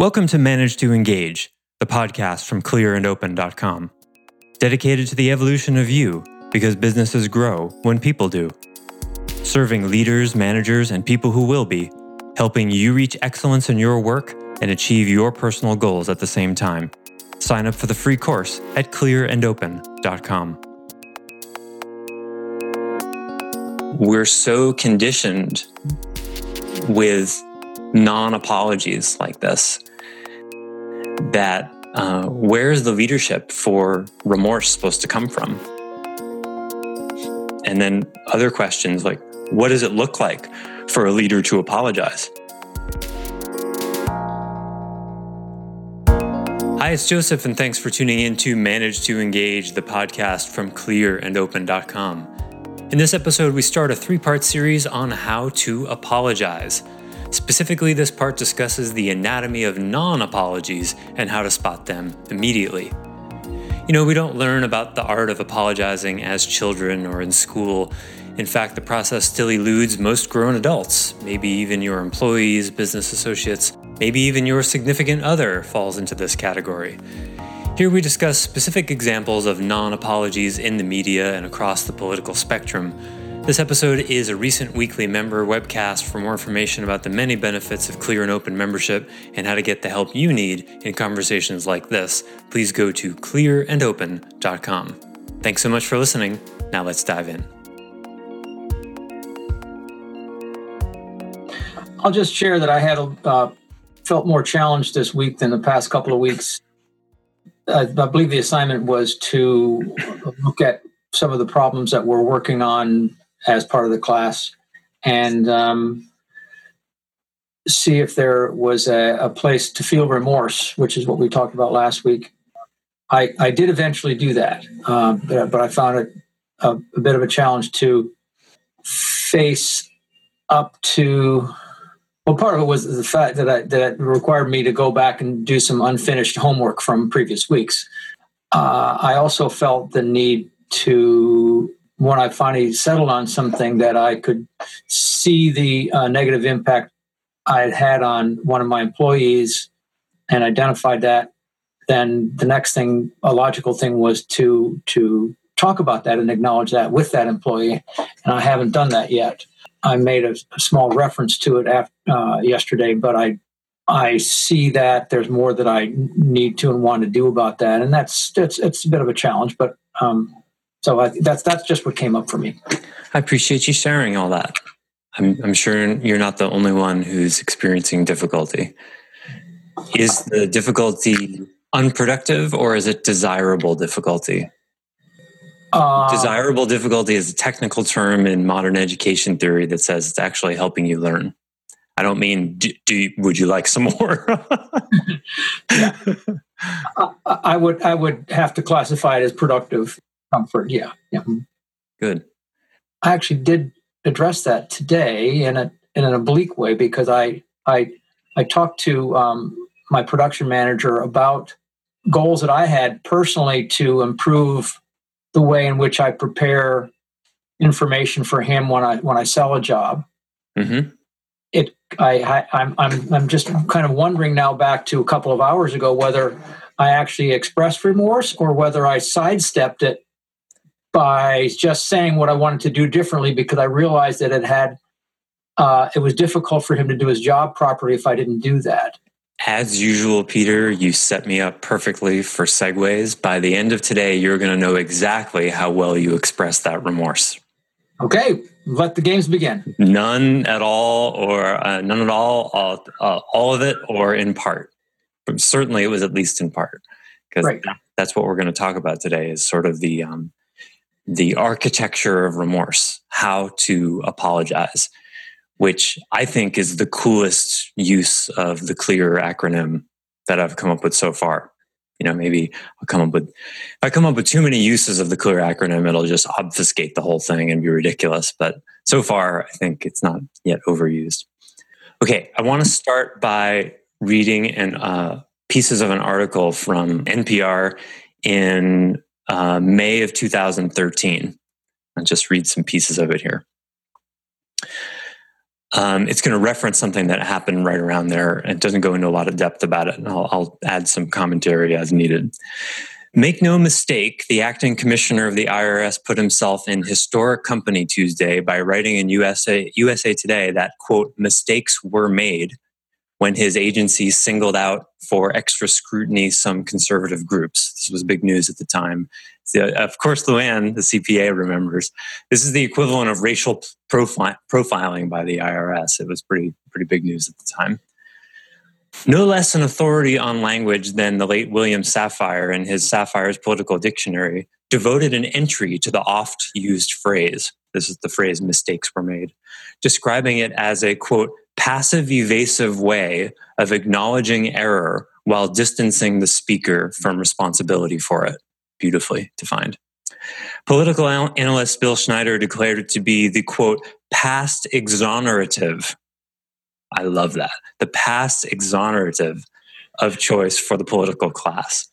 Welcome to Manage to Engage, the podcast from clearandopen.com, dedicated to the evolution of you because businesses grow when people do. Serving leaders, managers, and people who will be, helping you reach excellence in your work and achieve your personal goals at the same time. Sign up for the free course at clearandopen.com. We're so conditioned with non apologies like this that uh, where's the leadership for remorse supposed to come from? And then other questions like, what does it look like for a leader to apologize? Hi, it's Joseph, and thanks for tuning in to Manage to Engage, the podcast from clearandopen.com. In this episode, we start a three part series on how to apologize. Specifically, this part discusses the anatomy of non apologies and how to spot them immediately. You know, we don't learn about the art of apologizing as children or in school. In fact, the process still eludes most grown adults, maybe even your employees, business associates, maybe even your significant other falls into this category. Here we discuss specific examples of non apologies in the media and across the political spectrum this episode is a recent weekly member webcast. For more information about the many benefits of clear and open membership and how to get the help you need in conversations like this, please go to clearandopen.com. Thanks so much for listening. Now let's dive in. I'll just share that I had uh, felt more challenged this week than the past couple of weeks. I, I believe the assignment was to look at some of the problems that we're working on as part of the class and um, see if there was a, a, place to feel remorse, which is what we talked about last week. I, I did eventually do that, um, but, but, I found it a, a, bit of a challenge to face up to. Well, part of it was the fact that I, that required me to go back and do some unfinished homework from previous weeks. Uh, I also felt the need to when I finally settled on something that I could see the uh, negative impact I had had on one of my employees and identified that, then the next thing, a logical thing, was to to talk about that and acknowledge that with that employee. And I haven't done that yet. I made a, a small reference to it after, uh, yesterday, but I I see that there's more that I need to and want to do about that, and that's it's it's a bit of a challenge, but um, so I, that's that's just what came up for me. I appreciate you sharing all that. I'm, I'm sure you're not the only one who's experiencing difficulty. Is the difficulty unproductive or is it desirable difficulty? Uh, desirable difficulty is a technical term in modern education theory that says it's actually helping you learn. I don't mean do, do you, would you like some more? yeah. I, I would I would have to classify it as productive comfort. Yeah. Yeah. Good. I actually did address that today in a in an oblique way because I I I talked to um, my production manager about goals that I had personally to improve the way in which I prepare information for him when I when I sell a job. Mm-hmm. It I, I I'm I'm I'm just kind of wondering now back to a couple of hours ago whether I actually expressed remorse or whether I sidestepped it by just saying what I wanted to do differently because I realized that it had uh, it was difficult for him to do his job properly if I didn't do that. As usual, Peter, you set me up perfectly for segues. By the end of today, you're going to know exactly how well you express that remorse. Okay, let the games begin. None at all, or uh, none at all, all, uh, all of it, or in part. But certainly, it was at least in part, because right. that's what we're going to talk about today. Is sort of the um, the architecture of remorse, how to apologize, which I think is the coolest use of the clear acronym that I've come up with so far. You know, maybe I'll come up with, if I come up with too many uses of the clear acronym, it'll just obfuscate the whole thing and be ridiculous. But so far, I think it's not yet overused. Okay, I want to start by reading an, uh, pieces of an article from NPR in uh, May of 2013. I'll just read some pieces of it here. Um, it's going to reference something that happened right around there it doesn't go into a lot of depth about it. And I'll, I'll add some commentary as needed. Make no mistake, the acting commissioner of the IRS put himself in historic company Tuesday by writing in USA, USA Today that, quote, mistakes were made when his agency singled out for extra scrutiny some conservative groups. This was big news at the time. So, of course, Luann, the CPA, remembers this is the equivalent of racial profi- profiling by the IRS. It was pretty pretty big news at the time. No less an authority on language than the late William Safire in his Safire's Political Dictionary devoted an entry to the oft used phrase. This is the phrase mistakes were made, describing it as a quote, passive evasive way of acknowledging error while distancing the speaker from responsibility for it. Beautifully defined. Political analyst Bill Schneider declared it to be the quote, past exonerative I love that. The past exonerative of choice for the political class.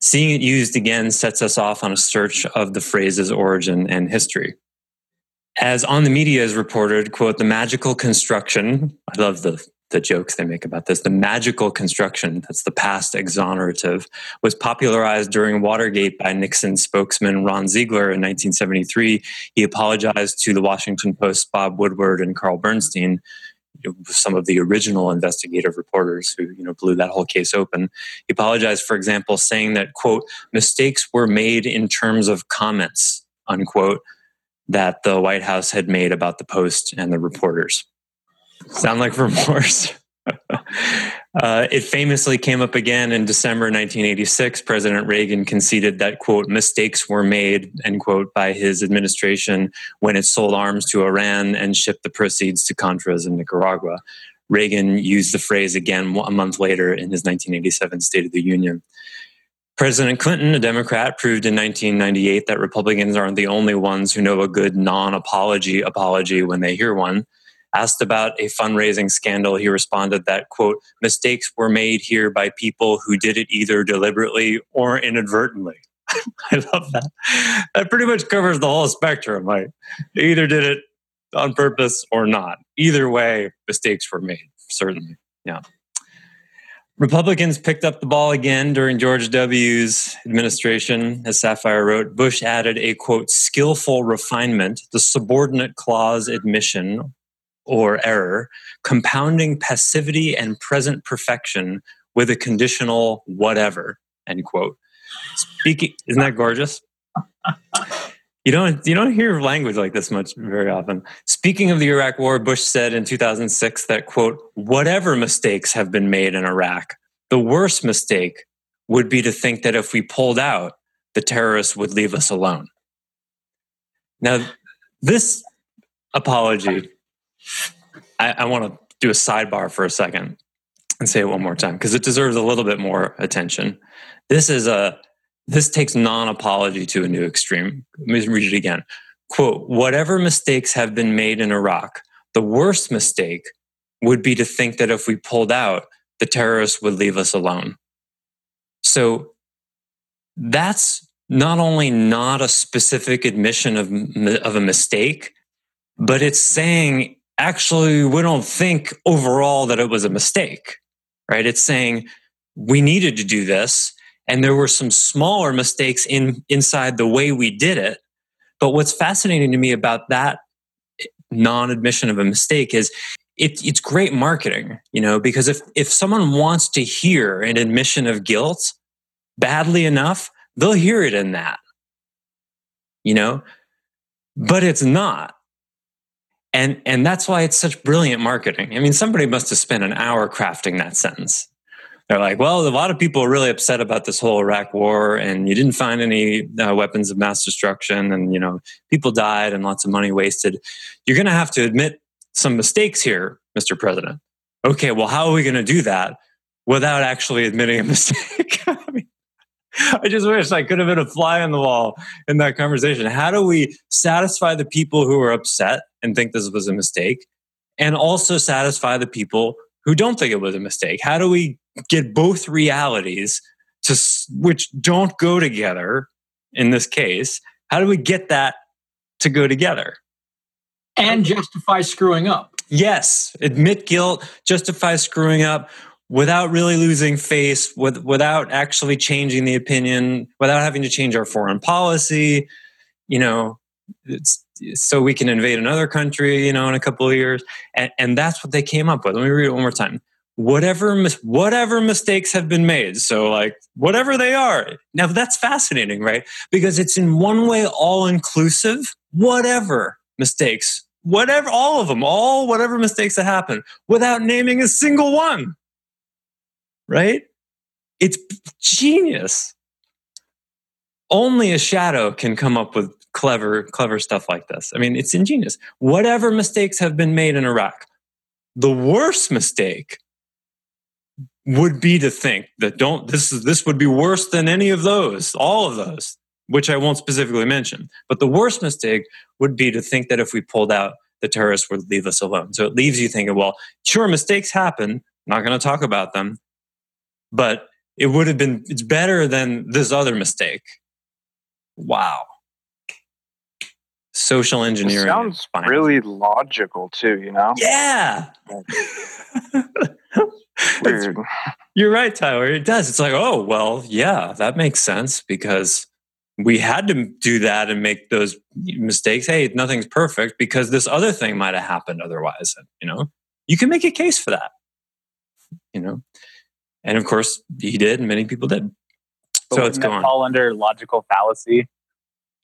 Seeing it used again sets us off on a search of the phrase's origin and history. As on the media is reported, quote, the magical construction, I love the, the jokes they make about this, the magical construction, that's the past exonerative, was popularized during Watergate by Nixon spokesman Ron Ziegler in 1973. He apologized to the Washington Post, Bob Woodward and Carl Bernstein some of the original investigative reporters who you know blew that whole case open. He apologized, for example, saying that quote mistakes were made in terms of comments unquote that the White House had made about the Post and the reporters. Sound like remorse? uh, it famously came up again in December 1986. President Reagan conceded that, quote, mistakes were made, end quote, by his administration when it sold arms to Iran and shipped the proceeds to Contras in Nicaragua. Reagan used the phrase again a month later in his 1987 State of the Union. President Clinton, a Democrat, proved in 1998 that Republicans aren't the only ones who know a good non apology apology when they hear one. Asked about a fundraising scandal, he responded that, quote, mistakes were made here by people who did it either deliberately or inadvertently. I love that. That pretty much covers the whole spectrum. Like, they either did it on purpose or not. Either way, mistakes were made, certainly. Yeah. Republicans picked up the ball again during George W.'s administration. As Safire wrote, Bush added a quote, skillful refinement, the subordinate clause admission or error, compounding passivity and present perfection with a conditional whatever, end quote. Speaking, isn't that gorgeous? You don't you don't hear language like this much very often. Speaking of the Iraq War, Bush said in 2006 that quote, whatever mistakes have been made in Iraq, the worst mistake would be to think that if we pulled out, the terrorists would leave us alone. Now, this apology I, I want to do a sidebar for a second and say it one more time because it deserves a little bit more attention. This is a this takes non-apology to a new extreme. Let me read it again. Quote, whatever mistakes have been made in Iraq, the worst mistake would be to think that if we pulled out, the terrorists would leave us alone. So that's not only not a specific admission of, of a mistake, but it's saying actually we don't think overall that it was a mistake, right? It's saying we needed to do this and there were some smaller mistakes in inside the way we did it. But what's fascinating to me about that non-admission of a mistake is it, it's great marketing, you know, because if if someone wants to hear an admission of guilt badly enough, they'll hear it in that. You know, but it's not and and that's why it's such brilliant marketing i mean somebody must have spent an hour crafting that sentence they're like well a lot of people are really upset about this whole iraq war and you didn't find any uh, weapons of mass destruction and you know people died and lots of money wasted you're going to have to admit some mistakes here mr president okay well how are we going to do that without actually admitting a mistake I mean, I just wish I could have been a fly on the wall in that conversation. How do we satisfy the people who are upset and think this was a mistake, and also satisfy the people who don't think it was a mistake? How do we get both realities to which don't go together in this case? How do we get that to go together? And justify screwing up. yes, admit guilt, justify screwing up without really losing face, with, without actually changing the opinion, without having to change our foreign policy. You know, so we can invade another country, you know, in a couple of years. And, and that's what they came up with. Let me read it one more time. Whatever, whatever mistakes have been made. So, like, whatever they are. Now, that's fascinating, right? Because it's in one way all inclusive. Whatever mistakes, whatever, all of them, all whatever mistakes that happen, without naming a single one. Right? It's genius. Only a shadow can come up with clever, clever stuff like this. I mean, it's ingenious. Whatever mistakes have been made in Iraq, the worst mistake would be to think that don't this is this would be worse than any of those, all of those, which I won't specifically mention. But the worst mistake would be to think that if we pulled out, the terrorists would leave us alone. So it leaves you thinking, well, sure, mistakes happen. Not going to talk about them, but it would have been it's better than this other mistake. Wow social engineering. It sounds really logical too, you know? Yeah. Weird. You're right, Tyler. It does. It's like, oh, well, yeah, that makes sense because we had to do that and make those mistakes. Hey, nothing's perfect because this other thing might have happened otherwise. You know, you can make a case for that. You know, and of course, he did, and many people did. But so it's going fall under logical fallacy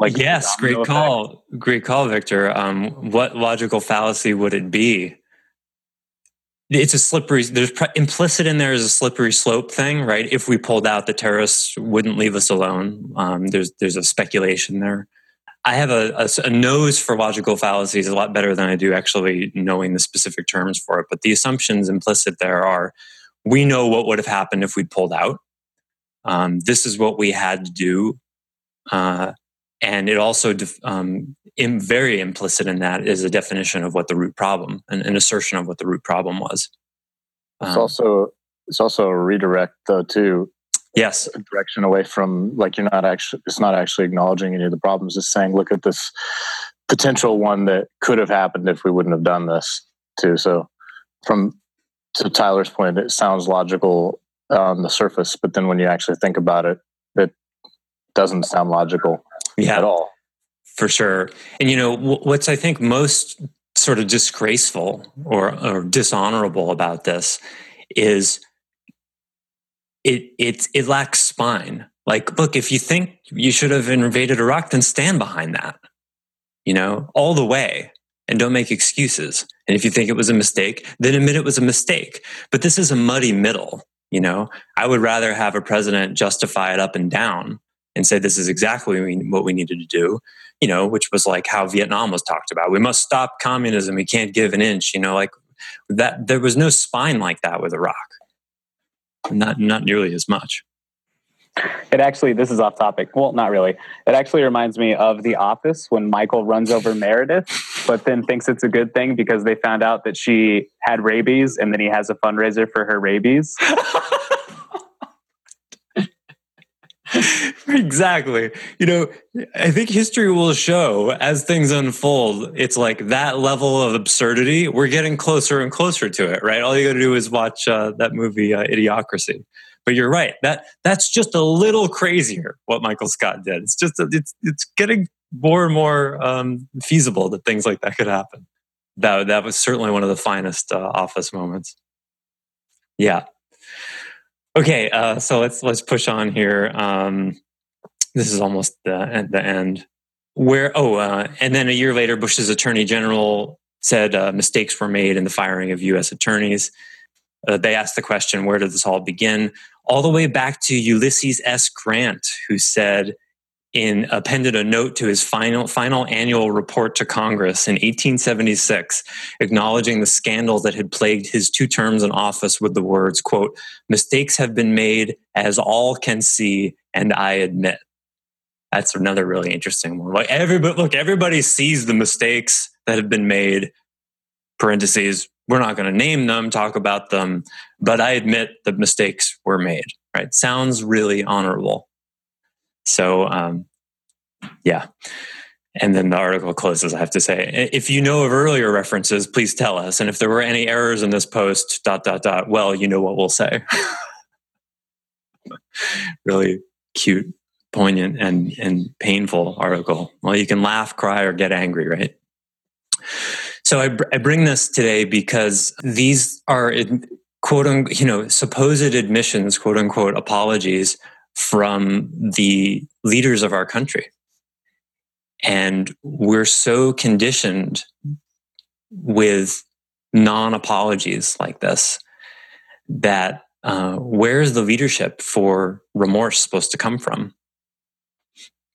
like yes, great call, great call, Victor. Um, what logical fallacy would it be? It's a slippery. There's pre- implicit in there is a slippery slope thing, right? If we pulled out, the terrorists wouldn't leave us alone. Um, there's there's a speculation there. I have a, a, a, nose for logical fallacies a lot better than I do actually knowing the specific terms for it. But the assumptions implicit there are we know what would have happened if we'd pulled out. Um, this is what we had to do. Uh, and it also um, in, very implicit in that is a definition of what the root problem and an assertion of what the root problem was. Um, it's also it's also a redirect though too. Yes. A direction away from like you're not actually it's not actually acknowledging any of the problems. It's saying look at this potential one that could have happened if we wouldn't have done this too. So from to tyler's point it sounds logical on the surface but then when you actually think about it it doesn't sound logical yeah, at all. For sure. And you know, what's I think most sort of disgraceful or, or dishonorable about this is it it it lacks spine. Like, look, if you think you should have invaded Iraq, then stand behind that. You know, all the way and don't make excuses. And if you think it was a mistake, then admit it was a mistake. But this is a muddy middle. You know, I would rather have a president justify it up and down and say this is exactly what we needed to do you know which was like how vietnam was talked about. We must stop communism. We can't give an inch you know like that there was no spine like that with iraq. Not not nearly as much. It actually this is off topic. Well not really. It actually reminds me of the office when michael runs over meredith but then thinks it's a good thing because they found out that she had rabies and then he has a fundraiser for her rabies exactly. You know, I think history will show as things unfold, it's like that level of absurdity, we're getting closer and closer to it, right? All you got to do is watch uh, that movie uh, Idiocracy. But you're right. That that's just a little crazier what Michael Scott did. It's just it's it's getting more and more um, feasible that things like that could happen. That that was certainly one of the finest uh, office moments. Yeah. Okay, uh, so let's let's push on here. Um, this is almost the the end. Where oh, uh, and then a year later, Bush's attorney general said uh, mistakes were made in the firing of U.S. attorneys. Uh, they asked the question, where did this all begin? All the way back to Ulysses S. Grant, who said in appended a note to his final final annual report to Congress in 1876, acknowledging the scandal that had plagued his two terms in office with the words, quote, mistakes have been made as all can see, and I admit. That's another really interesting one. Like everybody look, everybody sees the mistakes that have been made. Parentheses, we're not going to name them, talk about them, but I admit the mistakes were made. Right? Sounds really honorable. So, um, yeah. And then the article closes, I have to say. If you know of earlier references, please tell us. And if there were any errors in this post, dot, dot, dot, well, you know what we'll say. really cute, poignant, and, and painful article. Well, you can laugh, cry, or get angry, right? So I, I bring this today because these are quote unquote, you know, supposed admissions, quote unquote, apologies from the leaders of our country. And we're so conditioned with non apologies like this that uh, where's the leadership for remorse supposed to come from?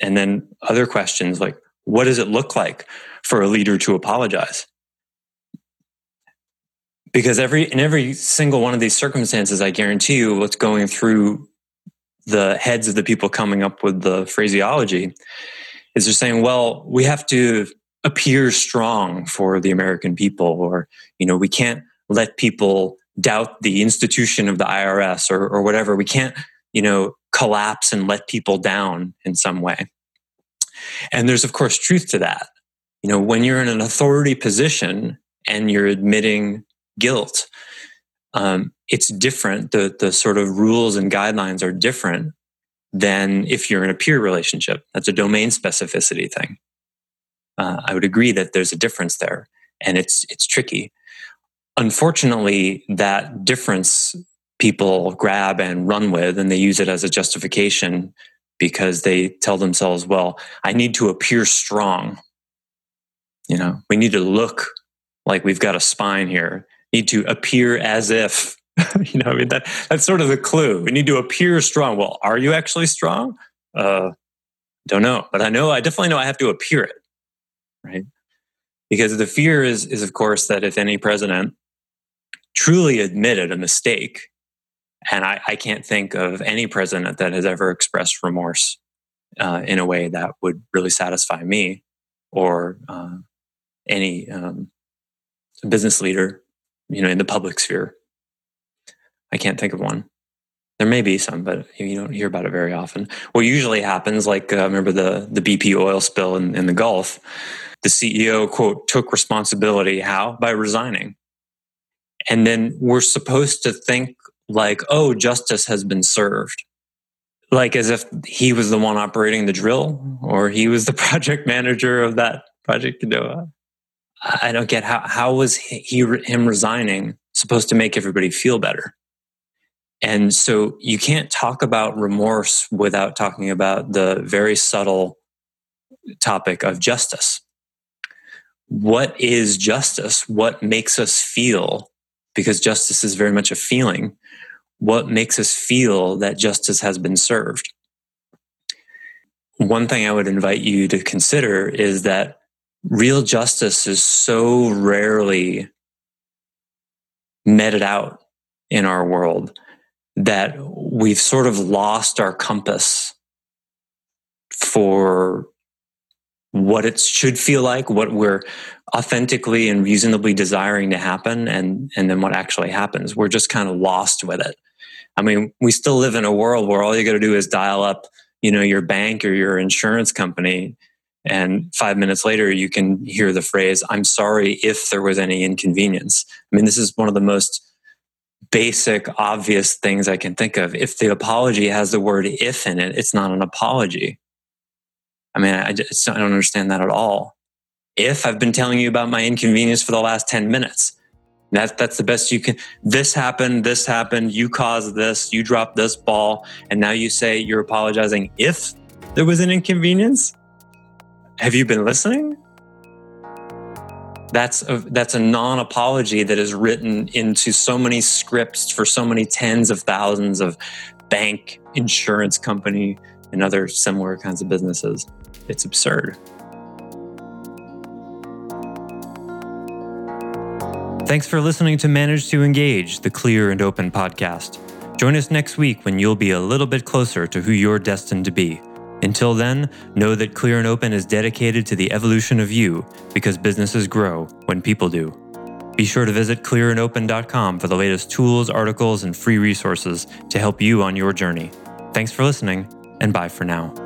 And then other questions like, what does it look like for a leader to apologize? Because every in every single one of these circumstances, I guarantee you, what's going through the heads of the people coming up with the phraseology is they're saying, well, we have to appear strong for the American people, or, you know, we can't let people doubt the institution of the IRS or, or whatever. We can't, you know, collapse and let people down in some way. And there's, of course, truth to that. You know, when you're in an authority position and you're admitting guilt, um, it's different. The, the sort of rules and guidelines are different than if you're in a peer relationship. That's a domain specificity thing. Uh, I would agree that there's a difference there, and it's it's tricky. Unfortunately, that difference people grab and run with, and they use it as a justification because they tell themselves, "Well, I need to appear strong. You know, we need to look like we've got a spine here. Need to appear as if you know, I mean that that's sort of the clue. We need to appear strong. Well, are you actually strong? Uh, don't know, but I know I definitely know I have to appear it, right? Because the fear is is of course that if any president truly admitted a mistake, and I, I can't think of any president that has ever expressed remorse uh, in a way that would really satisfy me or uh, any um, business leader, you know, in the public sphere I can't think of one. There may be some, but you don't hear about it very often. What usually happens, like uh, remember the the BP oil spill in, in the Gulf, the CEO quote took responsibility. How by resigning, and then we're supposed to think like, oh, justice has been served, like as if he was the one operating the drill or he was the project manager of that project. You know, I don't get how how was he him resigning supposed to make everybody feel better and so you can't talk about remorse without talking about the very subtle topic of justice. What is justice? What makes us feel? Because justice is very much a feeling. What makes us feel that justice has been served? One thing I would invite you to consider is that real justice is so rarely meted out in our world that we've sort of lost our compass for what it should feel like, what we're authentically and reasonably desiring to happen, and, and then what actually happens. We're just kind of lost with it. I mean, we still live in a world where all you got to do is dial up, you know, your bank or your insurance company, and five minutes later you can hear the phrase, "I'm sorry if there was any inconvenience." I mean, this is one of the most basic, obvious things I can think of. If the apology has the word if in it, it's not an apology. I mean, I, just, I don't understand that at all. If I've been telling you about my inconvenience for the last 10 minutes, that, that's the best you can. This happened, this happened, you caused this, you dropped this ball, and now you say you're apologizing if there was an inconvenience? Have you been listening? that's a, that's a non-apology that is written into so many scripts for so many tens of thousands of bank, insurance company, and other similar kinds of businesses. It's absurd. Thanks for listening to Manage to Engage, the clear and open podcast. Join us next week when you'll be a little bit closer to who you're destined to be. Until then, know that Clear and Open is dedicated to the evolution of you because businesses grow when people do. Be sure to visit clearandopen.com for the latest tools, articles, and free resources to help you on your journey. Thanks for listening, and bye for now.